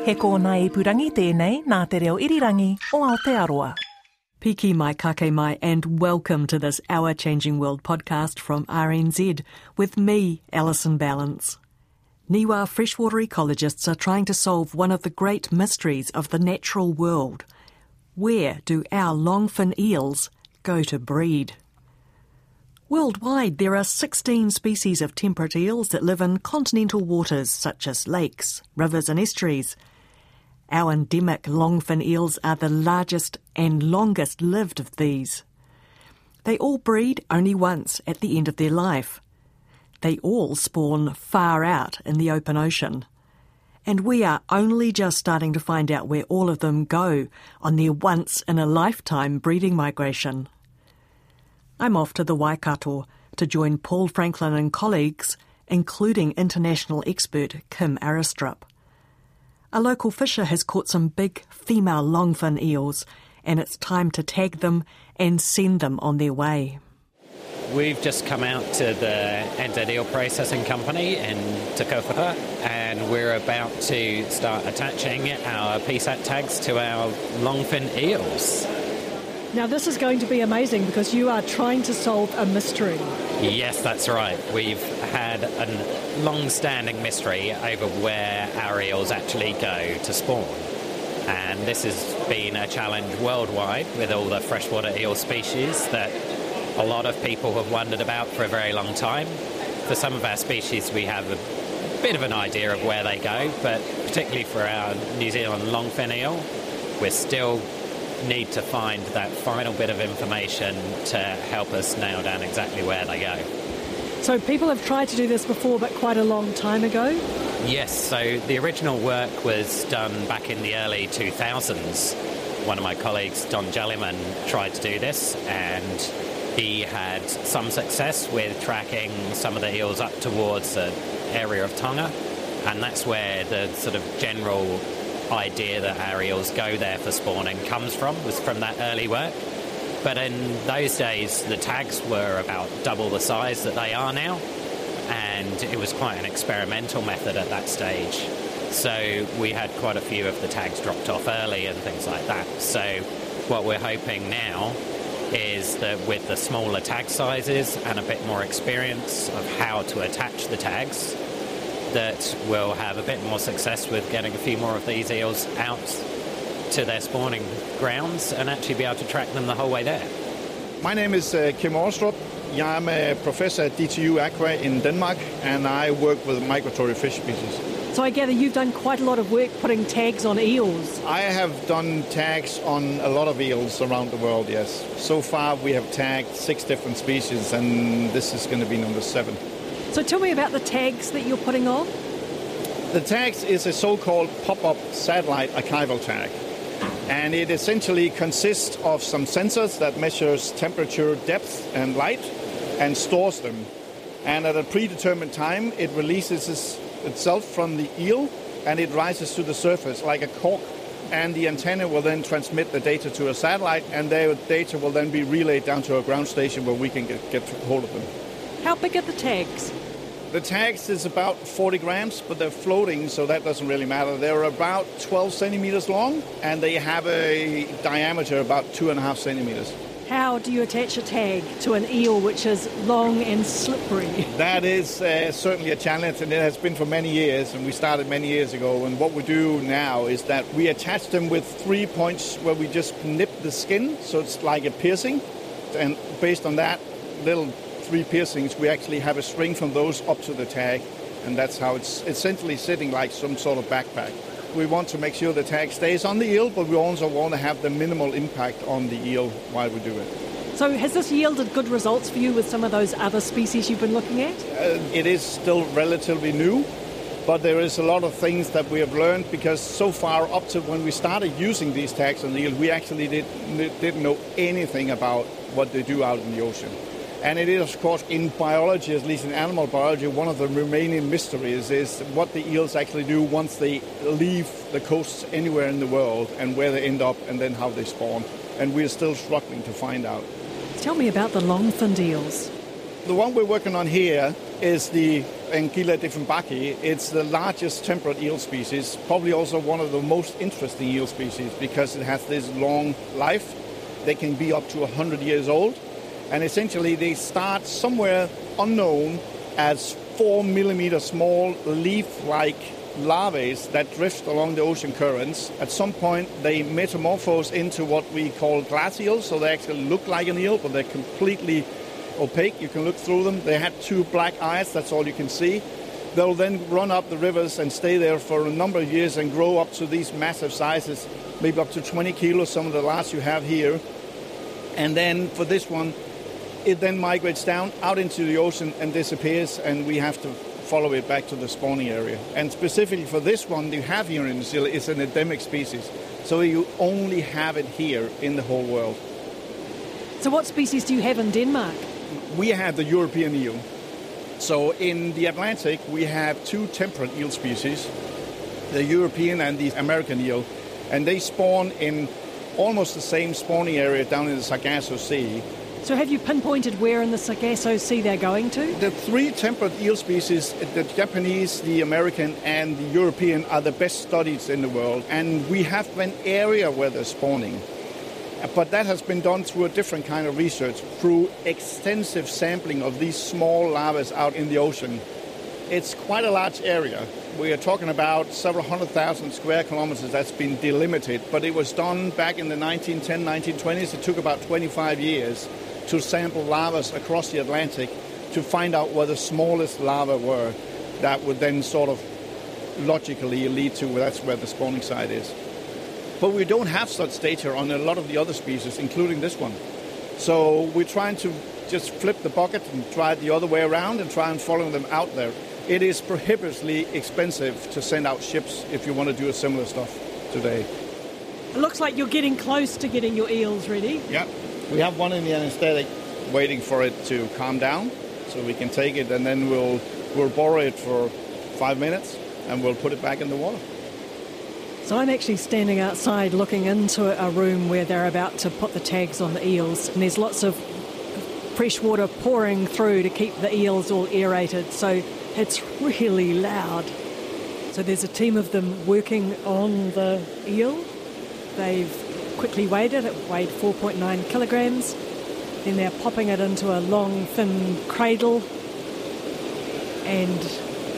He kōna ipurangi tēnei nā te reo irirangi o Aotearoa. Piki mai kake mai and welcome to this Our Changing World podcast from RNZ with me, Alison Ballance. Niwa freshwater ecologists are trying to solve one of the great mysteries of the natural world. Where do our longfin eels go to breed? Worldwide, there are 16 species of temperate eels that live in continental waters such as lakes, rivers, and estuaries. Our endemic longfin eels are the largest and longest lived of these. They all breed only once at the end of their life. They all spawn far out in the open ocean. And we are only just starting to find out where all of them go on their once in a lifetime breeding migration. I'm off to the Waikato to join Paul Franklin and colleagues, including international expert Kim Aarestrup. A local fisher has caught some big female longfin eels, and it's time to tag them and send them on their way. We've just come out to the NZ Eel Processing Company in Te and we're about to start attaching our PSAT tags to our longfin eels. Now, this is going to be amazing because you are trying to solve a mystery. Yes, that's right. We've had a long standing mystery over where our eels actually go to spawn. And this has been a challenge worldwide with all the freshwater eel species that a lot of people have wondered about for a very long time. For some of our species, we have a bit of an idea of where they go, but particularly for our New Zealand longfin eel, we're still need to find that final bit of information to help us nail down exactly where they go. So, people have tried to do this before, but quite a long time ago? Yes, so the original work was done back in the early 2000s. One of my colleagues, Don Jellyman, tried to do this and he had some success with tracking some of the eels up towards the area of Tonga, and that's where the sort of general idea that eels go there for spawning comes from, was from that early work. But in those days, the tags were about double the size that they are now, and it was quite an experimental method at that stage. So we had quite a few of the tags dropped off early and things like that. So what we're hoping now is that with the smaller tag sizes and a bit more experience of how to attach the tags, that we'll have a bit more success with getting a few more of these eels out to their spawning grounds and actually be able to track them the whole way there. My name is uh, Kim Aarestrup. I'm a professor at DTU Aqua in Denmark and I work with migratory fish species. So I gather you've done quite a lot of work putting tags on eels. I have done tags on a lot of eels around the world, yes. So far we have tagged six different species and this is going to be number seven. So tell me about the tags that you're putting on. The tags is a so-called pop-up satellite archival tag. And it essentially consists of some sensors that measures temperature, depth, and light and stores them. And at a predetermined time, it releases itself from the eel and it rises to the surface like a cork. And the antenna will then transmit the data to a satellite, and the data will then be relayed down to a ground station where we can get, get hold of them. How big are the tags? The tags is about 40 grams, but they're floating, so that doesn't really matter. They're about 12 centimeters long, and they have a diameter about two and a half centimeters. How do you attach a tag to an eel which is long and slippery? That is uh, certainly a challenge, and it has been for many years. And we started many years ago. And what we do now is that we attach them with three points where we just nip the skin, so it's like a piercing. And based on that little three piercings, we actually have a string from those up to the tag, and that's how it's essentially sitting like some sort of backpack. We want to make sure the tag stays on the eel, but we also want to have the minimal impact on the eel while we do it. So has this yielded good results for you with some of those other species you've been looking at? Uh, it is still relatively new, but there is a lot of things that we have learned because so far up to when we started using these tags on the eels, we actually did, didn't know anything about what they do out in the ocean. And it is, of course, in biology, at least in animal biology, one of the remaining mysteries is what the eels actually do once they leave the coasts anywhere in the world and where they end up and then how they spawn. And we're still struggling to find out. Tell me about the long-finned eels. The one we're working on here is the Anguilla dieffenbachii. It's the largest temperate eel species, probably also one of the most interesting eel species because it has this long life. They can be up to 100 years old and essentially they start somewhere unknown as four millimeter small leaf-like larvae that drift along the ocean currents. At some point, they metamorphose into what we call glass eels, so they actually look like an eel, but they're completely opaque. You can look through them. They have two black eyes, that's all you can see. They'll then run up the rivers and stay there for a number of years and grow up to these massive sizes, maybe up to 20 kilos, some of the last you have here. And then for this one, it then migrates down out into the ocean and disappears, and we have to follow it back to the spawning area. And specifically for this one, you have here in New Zealand, it's an endemic species. So you only have it here in the whole world. So, what species do you have in Denmark? We have the European eel. So, in the Atlantic, we have two temperate eel species the European and the American eel. And they spawn in almost the same spawning area down in the Sargasso Sea. So, have you pinpointed where in the Sargasso Sea they're going to? The three temperate eel species, the Japanese, the American, and the European, are the best studied in the world. And we have an area where they're spawning. But that has been done through a different kind of research, through extensive sampling of these small larvae out in the ocean. It's quite a large area. We are talking about several hundred thousand square kilometers that's been delimited, but it was done back in the 1910, 1920s. It took about 25 years to sample lavas across the Atlantic to find out where the smallest lava were that would then sort of logically lead to that's where the spawning site is. But we don't have such data on a lot of the other species, including this one. So we're trying to just flip the bucket and try it the other way around and try and follow them out there. It is prohibitively expensive to send out ships if you want to do a similar stuff today. It looks like you're getting close to getting your eels ready. Yeah. We have one in the anesthetic waiting for it to calm down so we can take it and then we'll, we'll borrow it for five minutes and we'll put it back in the water. So I'm actually standing outside looking into a room where they're about to put the tags on the eels, and there's lots of fresh water pouring through to keep the eels all aerated, so it's really loud. So there's a team of them working on the eel. They've quickly weighed it, it weighed 4.9 kilograms. Then they're popping it into a long, thin cradle, and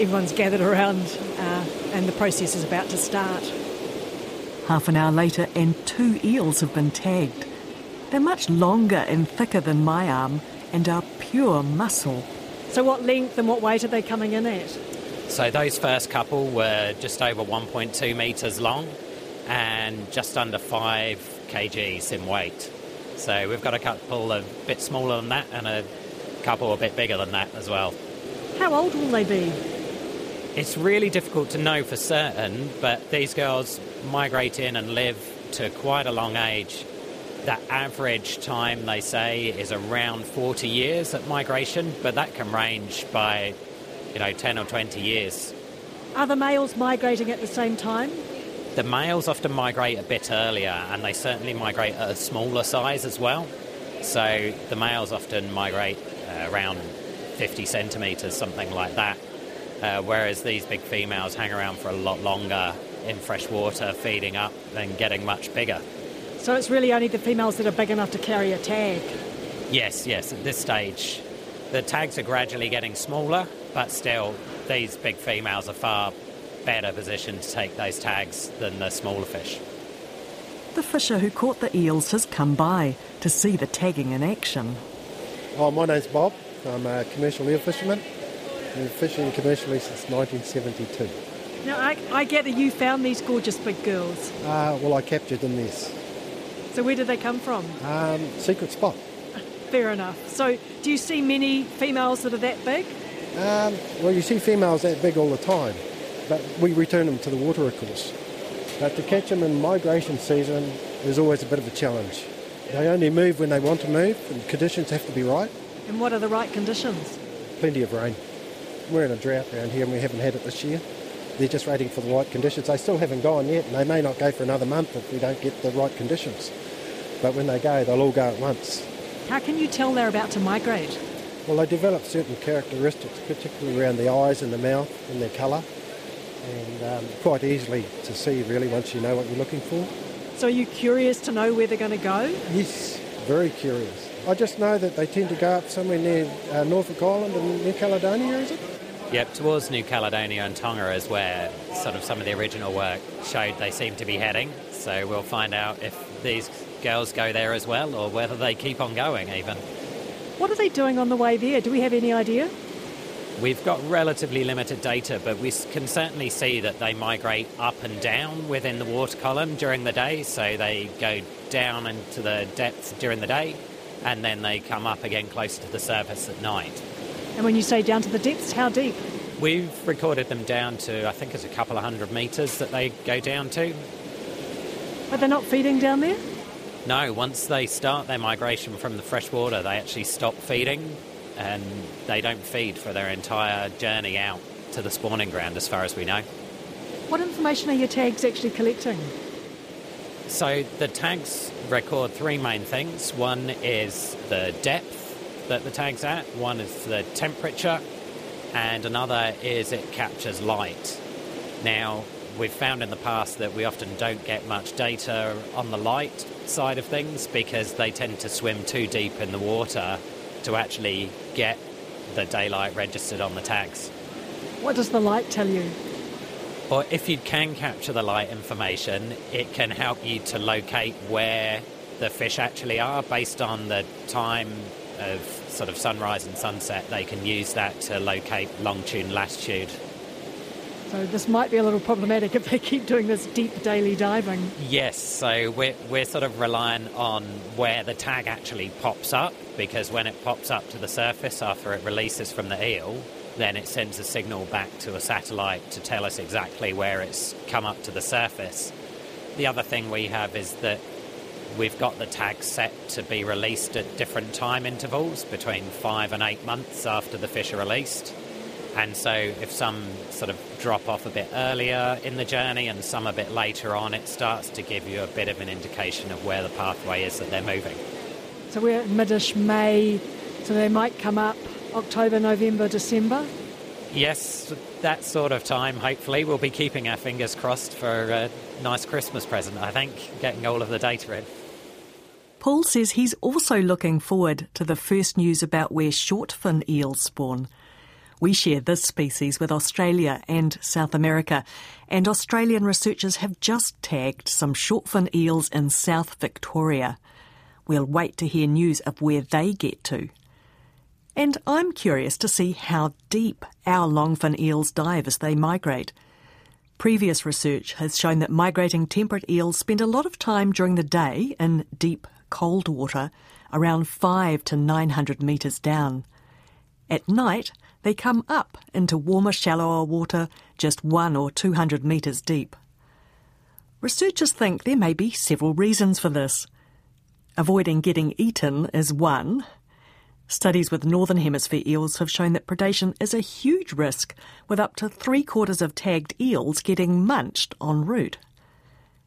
everyone's gathered around, uh, and the process is about to start. Half an hour later, and two eels have been tagged. They're much longer and thicker than my arm and are pure muscle. So, what length and what weight are they coming in at? So, those first couple were just over 1.2 metres long and just under 5 kgs in weight. So, we've got a couple a bit smaller than that and a couple a bit bigger than that as well. How old will they be? It's really difficult to know for certain, but these girls migrate in and live to quite a long age. The average time, they say, is around 40 years at migration, but that can range by, you know, 10 or 20 years. Are the males migrating at the same time? The males often migrate a bit earlier, and they certainly migrate at a smaller size as well. So the males often migrate uh, around 50 centimetres, something like that. Uh, whereas these big females hang around for a lot longer in fresh water, feeding up and getting much bigger. So it's really only the females that are big enough to carry a tag? Yes, yes, at this stage. The tags are gradually getting smaller, but still, these big females are far better position to take those tags than the smaller fish. The fisher who caught the eels has come by to see the tagging in action. Oh, my name's Bob. I'm a commercial eel fisherman. I've Been fishing commercially since 1972. Now, I, I get that you found these gorgeous big girls. Uh, well, I captured them this. So where did they come from? Um, secret spot. Fair enough. So, do you see many females that are that big? Um, well, you see females that big all the time, but we return them to the water, of course. But to catch them in migration season is always a bit of a challenge. They only move when they want to move, and conditions have to be right. And what are the right conditions? Plenty of rain. We're in a drought around here, and we haven't had it this year. They're just waiting for the right conditions. They still haven't gone yet, and they may not go for another month if we don't get the right conditions. But when they go, they'll all go at once. How can you tell they're about to migrate? Well, they develop certain characteristics, particularly around the eyes and the mouth and their colour, and um, quite easily to see really once you know what you're looking for. So, are you curious to know where they're going to go? Yes, very curious. I just know that they tend to go up somewhere near uh, Norfolk Island and New Caledonia, is it? Yep, towards New Caledonia and Tonga is where sort of some of the original work showed they seem to be heading. So we'll find out if these girls go there as well or whether they keep on going even. What are they doing on the way there? Do we have any idea? We've got relatively limited data, but we can certainly see that they migrate up and down within the water column during the day. So they go down into the depths during the day and then they come up again closer to the surface at night. And when you say down to the depths, how deep? We've recorded them down to, I think it's a couple of hundred metres that they go down to. But they're not feeding down there? No, once they start their migration from the freshwater, they actually stop feeding and they don't feed for their entire journey out to the spawning ground, as far as we know. What information are your tags actually collecting? So the tags record three main things. One is the depth that the tag's at, one is the temperature, and another is it captures light. Now, we've found in the past that we often don't get much data on the light side of things because they tend to swim too deep in the water to actually get the daylight registered on the tags. What does the light tell you? Or if you can capture the light information, it can help you to locate where the fish actually are based on the time of sort of sunrise and sunset. They can use that to locate longitude and latitude. So this might be a little problematic if they keep doing this deep daily diving. Yes, so we're, we're sort of relying on where the tag actually pops up because when it pops up to the surface after it releases from the eel, then it sends a signal back to a satellite to tell us exactly where it's come up to the surface. The other thing we have is that we've got the tag set to be released at different time intervals between five and eight months after the fish are released. And so, if some sort of drop off a bit earlier in the journey and some a bit later on, it starts to give you a bit of an indication of where the pathway is that they're moving. So we're at midish May, so they might come up October, November, December? Yes, that sort of time, hopefully. We'll be keeping our fingers crossed for a nice Christmas present, I think, getting all of the data in. Paul says he's also looking forward to the first news about where shortfin eels spawn. We share this species with Australia and South America, and Australian researchers have just tagged some shortfin eels in South Victoria. We'll wait to hear news of where they get to. And I'm curious to see how deep our longfin eels dive as they migrate. Previous research has shown that migrating temperate eels spend a lot of time during the day in deep, cold water, around 5 to 900 metres down. At night, they come up into warmer, shallower water just one or 200 metres deep. Researchers think there may be several reasons for this. Avoiding getting eaten is one. Studies with Northern Hemisphere eels have shown that predation is a huge risk, with up to three quarters of tagged eels getting munched en route.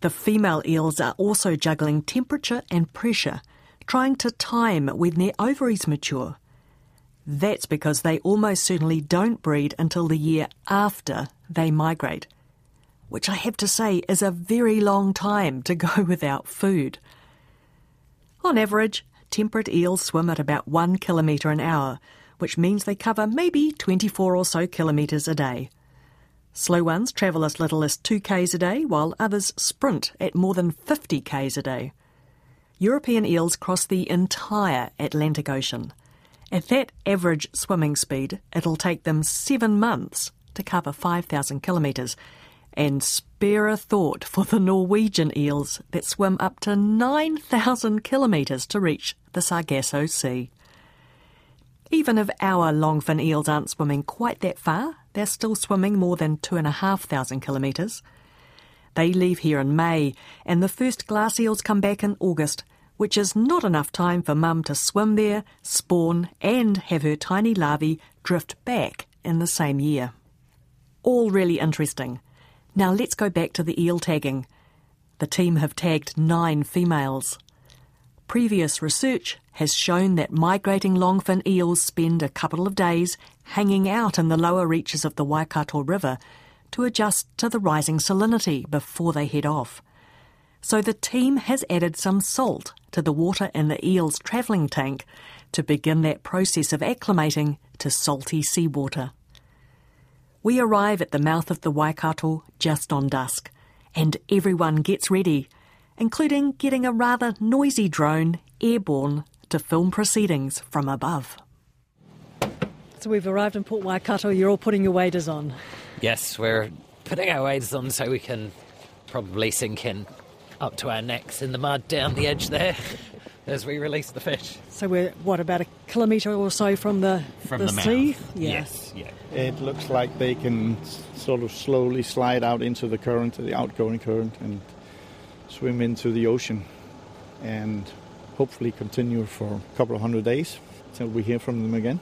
The female eels are also juggling temperature and pressure, trying to time when their ovaries mature. That's because they almost certainly don't breed until the year after they migrate, which I have to say is a very long time to go without food. On average, temperate eels swim at about one kilometre an hour, which means they cover maybe 24 or so kilometres a day. Slow ones travel as little as 2 k's a day, while others sprint at more than 50 k's a day. European eels cross the entire Atlantic Ocean. At that average swimming speed, it'll take them seven months to cover 5,000 kilometres, And spare a thought for the Norwegian eels that swim up to 9,000 kilometres to reach the Sargasso Sea. Even if our longfin eels aren't swimming quite that far, they're still swimming more than 2,500 kilometres. They leave here in May, and the first glass eels come back in August, which is not enough time for Mum to swim there, spawn, and have her tiny larvae drift back in the same year. All really interesting. Now let's go back to the eel tagging. The team have tagged nine females. Previous research has shown that migrating longfin eels spend a couple of days hanging out in the lower reaches of the Waikato River to adjust to the rising salinity before they head off. So the team has added some salt to the water in the eel's travelling tank to begin that process of acclimating to salty seawater. We arrive at the mouth of the Waikato just on dusk, and everyone gets ready, including getting a rather noisy drone airborne to film proceedings from above. So we've arrived in Port Waikato. You're all putting your waders on. Yes, we're putting our waders on so we can probably sink in up to our necks in the mud down the edge there as we release the fish. So we're what about a kilometre or so from the From the, the sea? Yeah. Yes, yeah. It looks like they can sort of slowly slide out into the current, the outgoing current, and swim into the ocean and hopefully continue for a couple of hundred days until we hear from them again.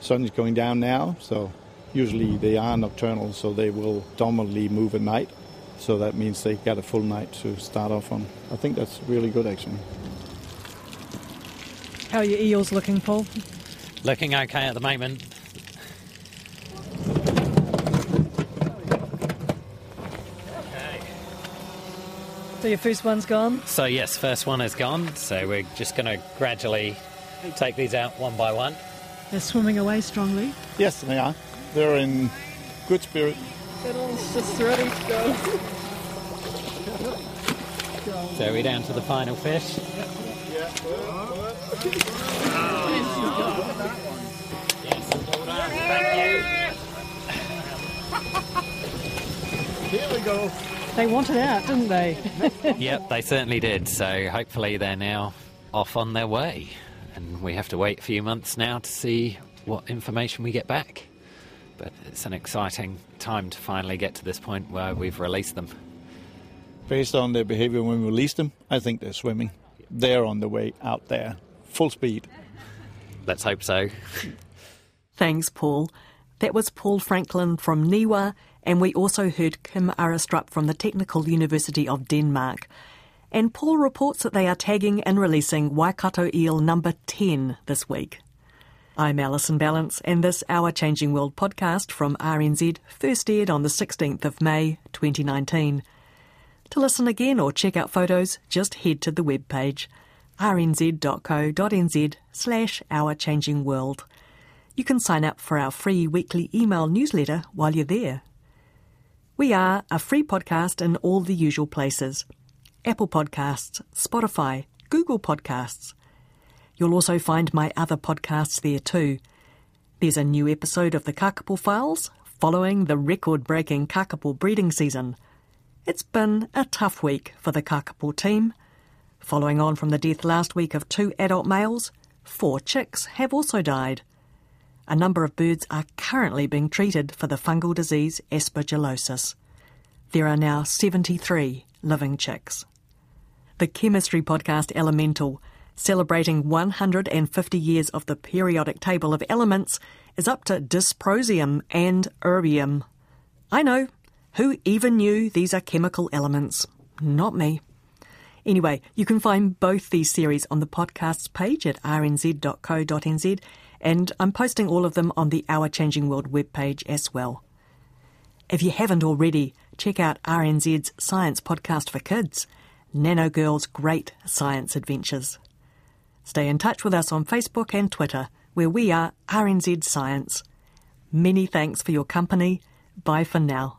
Sun is going down now, so usually they are nocturnal, so they will dominantly move at night. So that means they got a full night to start off on. I think that's really good, actually. How are your eels looking, Paul? Looking okay at the moment. So your first one's gone. So, yes, first one is gone. So, we're just going to gradually take these out one by one. They're swimming away strongly. Yes, they are. They're in good spirit. Fiddle's just ready to go. So, we're down to the final fish. Here we go. They wanted out, didn't they? Yep, they certainly did. So, hopefully, they're now off on their way. And we have to wait a few months now to see what information we get back. But it's an exciting time to finally get to this point where we've released them. Based on their behavior when we release them, I think they're swimming. They're on the way out there, full speed. Let's hope so. Thanks, Paul. That was Paul Franklin from Niwa, and we also heard Kim Aarestrup from the Technical University of Denmark. And Paul reports that they are tagging and releasing Waikato eel number 10 this week. I'm Alison Ballance, and this Our Changing World podcast from RNZ first aired on the 16th of May 2019. To listen again or check out photos, just head to the webpage rnz.co.nz slash Our Changing World. You can sign up for our free weekly email newsletter while you're there. We are a free podcast in all the usual places Apple Podcasts, Spotify, Google Podcasts. You'll also find my other podcasts there too. There's a new episode of the Kakapo Files following the record breaking Kakapo breeding season. It's been a tough week for the Kakapo team. Following on from the death last week of two adult males, four chicks have also died. A number of birds are currently being treated for the fungal disease aspergillosis. There are now 73 living chicks. The chemistry podcast Elemental, celebrating 150 years of the periodic table of elements, is up to dysprosium and erbium. I know, who even knew these are chemical elements? Not me. Anyway, you can find both these series on the podcasts page at rnz.co.nz, and I'm posting all of them on the Our Changing World webpage as well. If you haven't already, check out RNZ's Science Podcast for Kids, Nano Girl's Great Science Adventures. Stay in touch with us on Facebook and Twitter, where we are RNZ Science. Many thanks for your company. Bye for now.